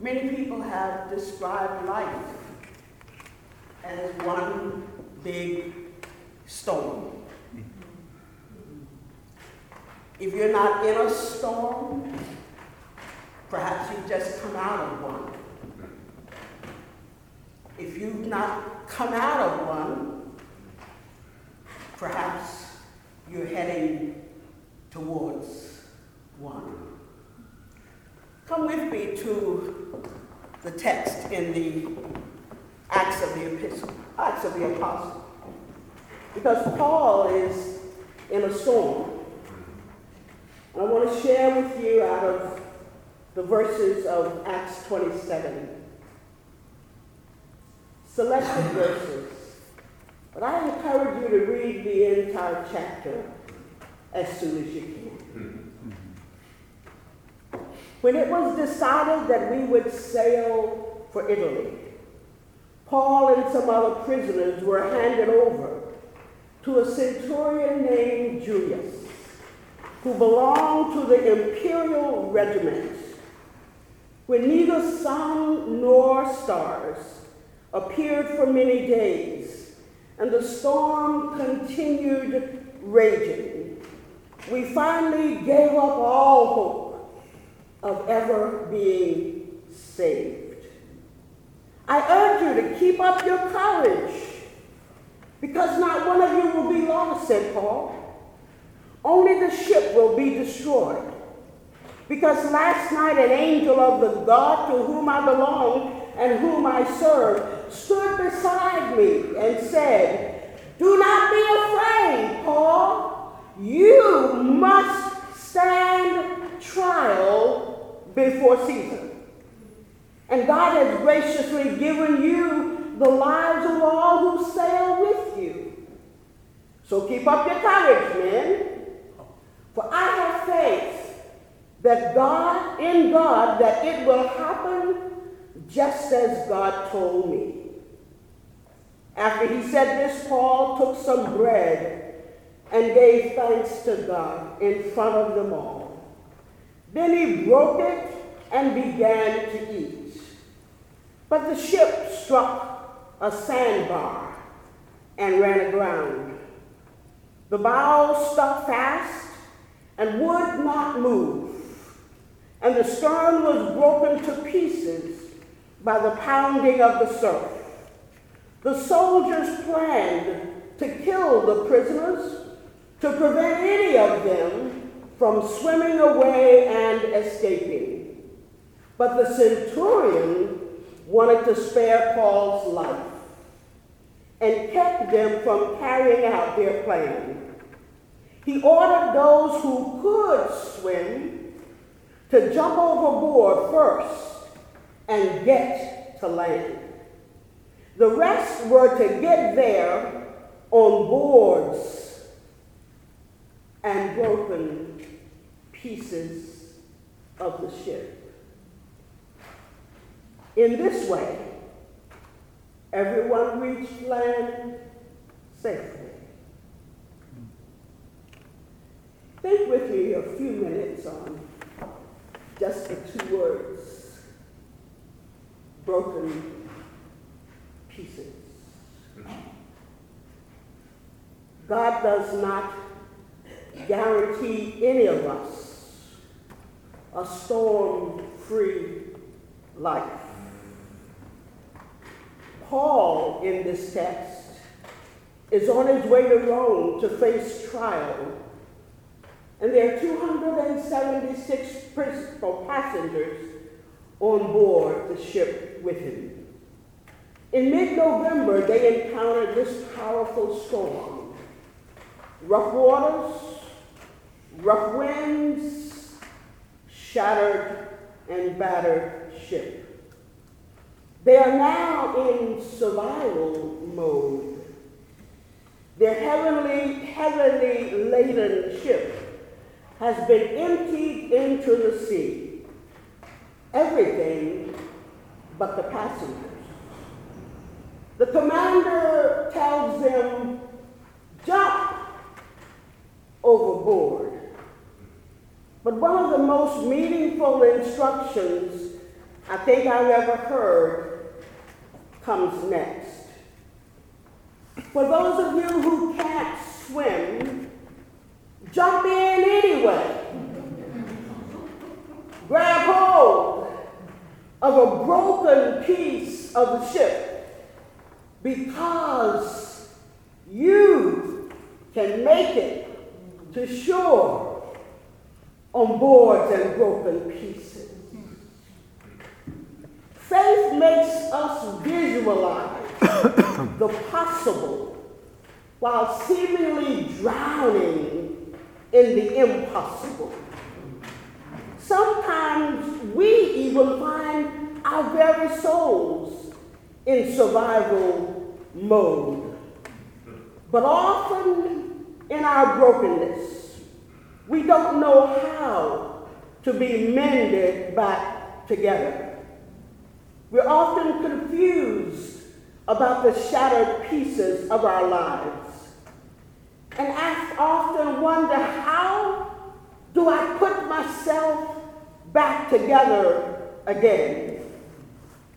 Many people have described life as one big storm. If you're not in a storm, perhaps you've just come out of one. If you've not come out of one, perhaps you're heading towards one. Come with me to the text in the Acts of the Epistle, Acts of the Apostle. Because Paul is in a storm. I want to share with you out of the verses of Acts 27. Selected verses. But I encourage you to read the entire chapter as soon as you can. When it was decided that we would sail for Italy, Paul and some other prisoners were handed over to a centurion named Julius, who belonged to the imperial regiment. When neither sun nor stars appeared for many days, and the storm continued raging, we finally gave up all hope of ever being saved. I urge you to keep up your courage, because not one of you will be lost, said Paul. Only the ship will be destroyed. Because last night an angel of the God to whom I belong and whom I serve stood beside me and said, Do not be afraid, Paul. You must stand trial before Caesar. And God has graciously given you the lives of all who sail with you. So keep up your courage, men. For I have faith that God, in God, that it will happen just as God told me. After he said this, Paul took some bread and gave thanks to God in front of them all. He broke it and began to eat. But the ship struck a sandbar and ran aground. The bow stuck fast and would not move, and the stern was broken to pieces by the pounding of the surf. The soldiers planned to kill the prisoners to prevent any of them from swimming away and escaping. But the centurion wanted to spare Paul's life and kept them from carrying out their plan. He ordered those who could swim to jump overboard first and get to land. The rest were to get there on boards and broken pieces of the ship. In this way, everyone reached land safely. Think with me a few minutes on just the two words broken pieces. God does not guarantee any of us a storm free life. Paul, in this text, is on his way to Rome to face trial. And there are 276 principal passengers on board the ship with him. In mid November, they encountered this powerful storm rough waters, rough winds, shattered and battered ship. They are now in survival mode. Their heavenly, heavily laden ship has been emptied into the sea. Everything but the passengers. The commander tells them, jump overboard. But one of the most meaningful instructions I think I've ever heard comes next. For those of you who can't swim, jump in anyway. Grab hold of a broken piece of the ship because you can make it to shore on boards and broken pieces. Faith makes us visualize the possible while seemingly drowning in the impossible. Sometimes we even find our very souls in survival mode. But often in our brokenness, we don't know how to be mended back together. We're often confused about the shattered pieces of our lives and often wonder how do I put myself back together again?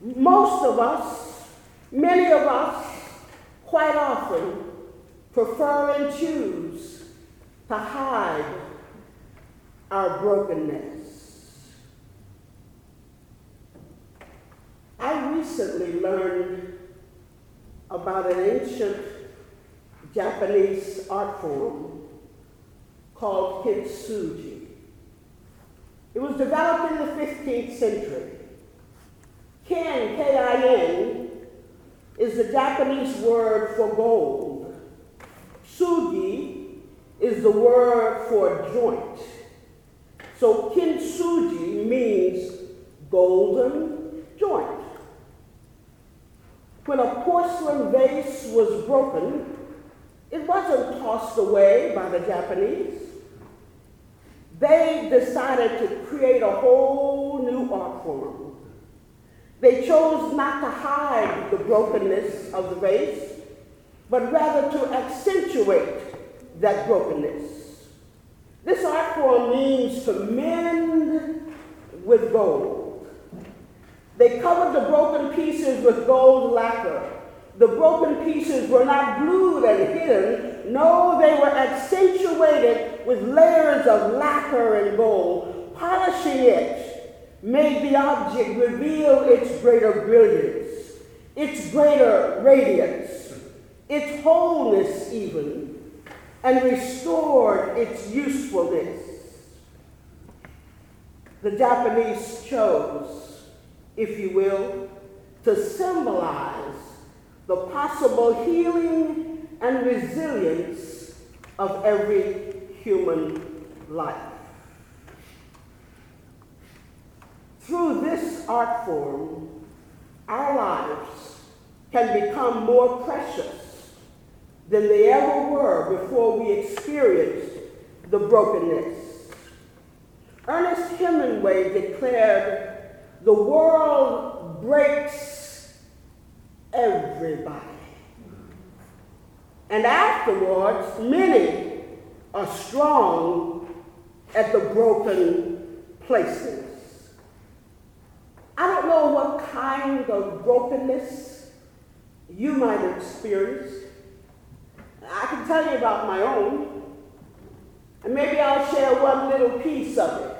Most of us, many of us, quite often prefer and choose to hide our brokenness. I recently learned about an ancient Japanese art form called kintsugi. It was developed in the 15th century. Kin, K-I-N, is the Japanese word for gold. Sugi is the word for joint. So kintsugi means golden joint. When a porcelain vase was broken, it wasn't tossed away by the Japanese. They decided to create a whole new art form. They chose not to hide the brokenness of the vase, but rather to accentuate that brokenness. This art form means to mend with gold. They covered the broken pieces with gold lacquer. The broken pieces were not glued and hidden. No, they were accentuated with layers of lacquer and gold. Polishing it made the object reveal its greater brilliance, its greater radiance, its wholeness even, and restored its usefulness. The Japanese chose if you will, to symbolize the possible healing and resilience of every human life. Through this art form, our lives can become more precious than they ever were before we experienced the brokenness. Ernest Hemingway declared the world breaks everybody. And afterwards, many are strong at the broken places. I don't know what kind of brokenness you might experience. I can tell you about my own, and maybe I'll share one little piece of it.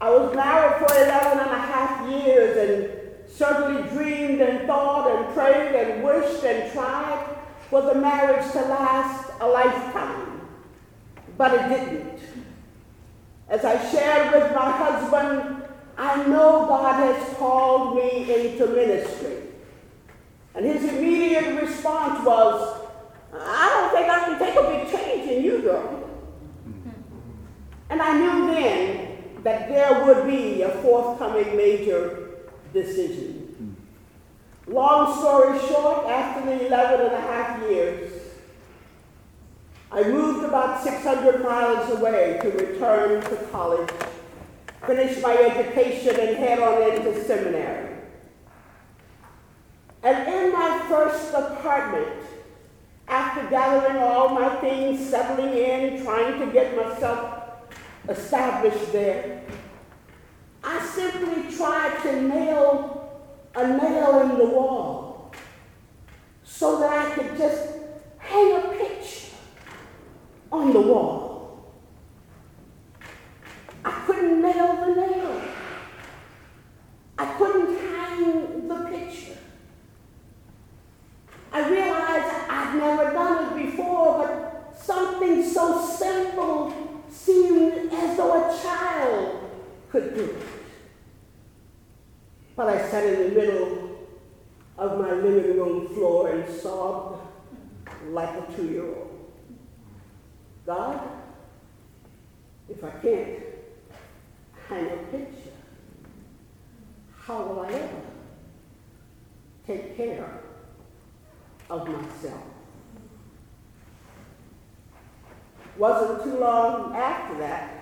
I was married for 11 and a half years and certainly dreamed and thought and prayed and wished and tried for the marriage to last a lifetime. But it didn't. As I shared with my husband, I know God has called me into ministry. And his immediate response was, I don't think I can take a you, girl. And I knew then that there would be a forthcoming major decision. Long story short, after the 11 and a half years, I moved about 600 miles away to return to college, finish my education, and head on into seminary. And in my first apartment, after gathering all my things, settling in, trying to get myself established there. I simply tried to nail a nail in the wall so that I could just hang a picture on the wall. I couldn't nail the nail. I couldn't hang the picture. I realized I'd never done it before, but something so simple seemed as though a child could But I sat in the middle of my living room floor and sobbed like a two year old. God, if I can't hang a picture, how will I ever take care of myself? Wasn't too long after that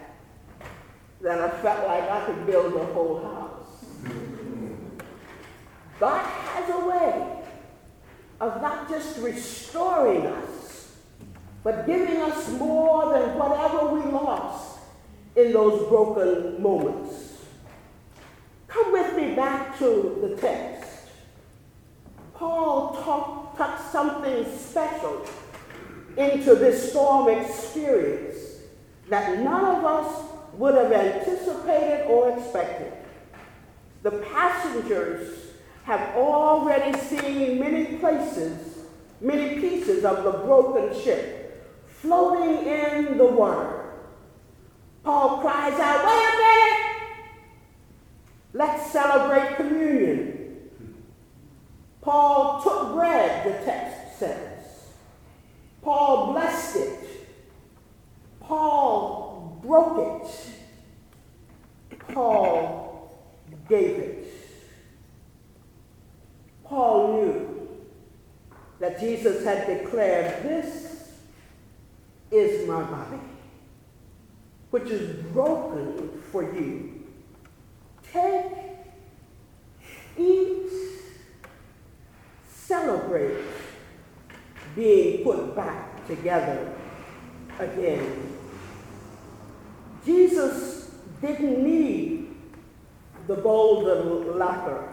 that I felt like I could build a whole house. God has a way of not just restoring us, but giving us more than whatever we lost in those broken moments. Come with me back to the text. Paul talk, tucked something special into this storm experience that none of us would have anticipated or expected. The passengers have already seen many places, many pieces of the broken ship floating in the water. Paul cries out, wait a minute! Let's celebrate communion. Paul took bread, the text says. Paul blessed it. Paul broke it. Paul gave it. Paul knew that Jesus had declared, This is my body, which is broken for you. Take, eat, celebrate being put back together again. Jesus didn't need the golden lacquer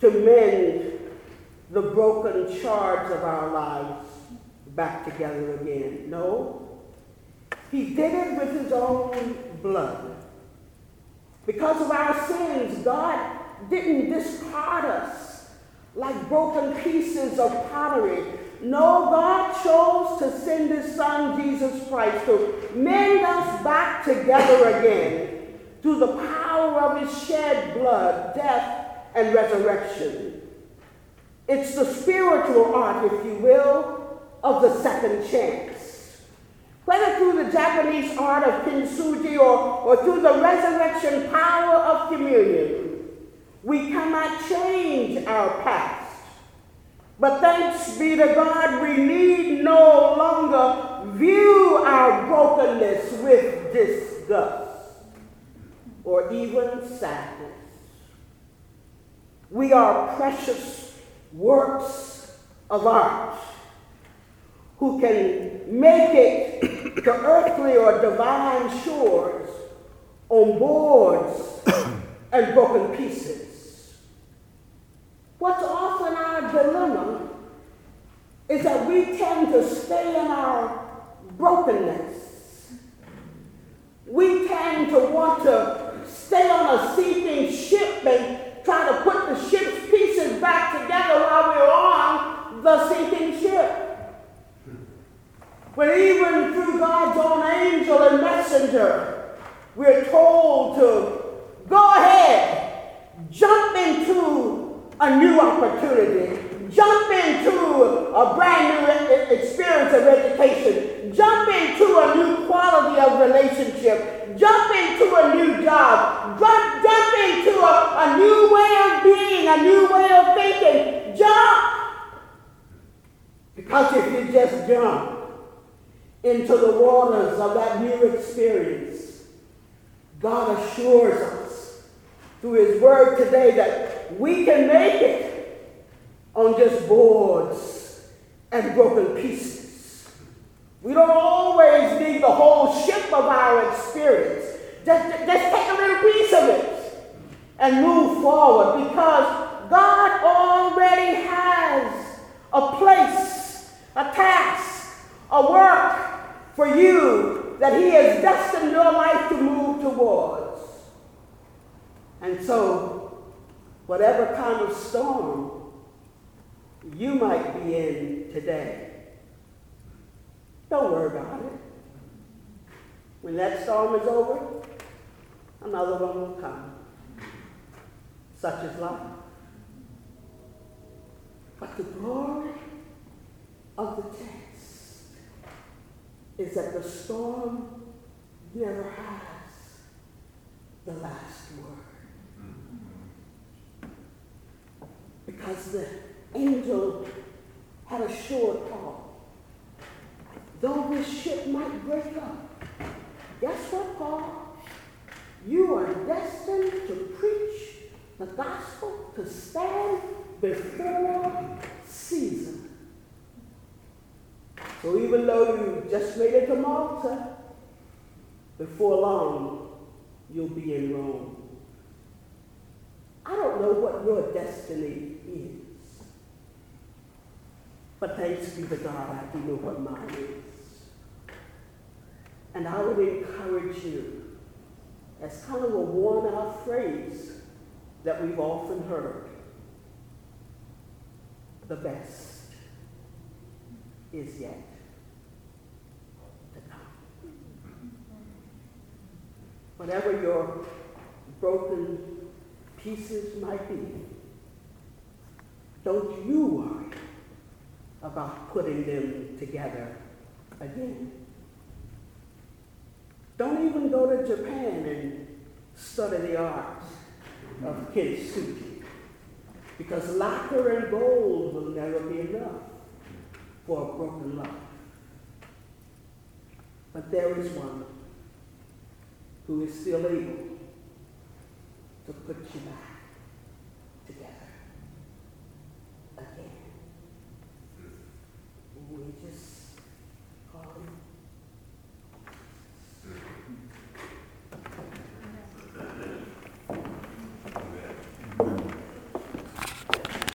to mend the broken shards of our lives back together again. No, he did it with his own blood. Because of our sins, God didn't discard us like broken pieces of pottery. No, God chose to send his son Jesus Christ to mend us back together again through the power of his shed blood, death, and resurrection. It's the spiritual art, if you will, of the second chance. Whether through the Japanese art of kintsugi or, or through the resurrection power of communion, we cannot change our past. But thanks be to God, we need no longer view our brokenness with disgust or even sadness. We are precious works of art who can make it to earthly or divine shores on boards and broken pieces. What's dilemma is that we tend to stay in our brokenness. We tend to want to stay on a sinking ship and try to put the ship's pieces back together while we're on the sinking ship. But even through God's own angel and messenger, we're told to go ahead, a new opportunity, jump into a brand new experience of education, jump into a new quality of relationship, jump into a new job, jump, jump into a, a new way of being, a new way of thinking. Jump! Because if you just jump into the waters of that new experience, God assures us through His Word today that we can make it on just boards and broken pieces. We don't always need the whole ship of our experience. Just, just take a little piece of it and move forward because God already has a place, a task, a work for you that He has destined your life to move towards. And so, whatever kind of storm you might be in today, don't worry about it. When that storm is over, another one will come. Such is life. But the glory of the text is that the storm never has the last word. Because the angel had assured Paul, though this ship might break up, guess what, Paul? You are destined to preach the gospel, to stand before Caesar. So even though you just made it to Malta, before long you'll be in Rome. I don't know what your destiny is. But thanks be to God, I do know what mine is. And I would encourage you, as kind of a worn out phrase that we've often heard, the best is yet to come. Whatever your broken pieces might be, don't you worry about putting them together again. Don't even go to Japan and study the art of kintsugi, because lacquer and gold will never be enough for a broken life. But there is one who is still able to put you back.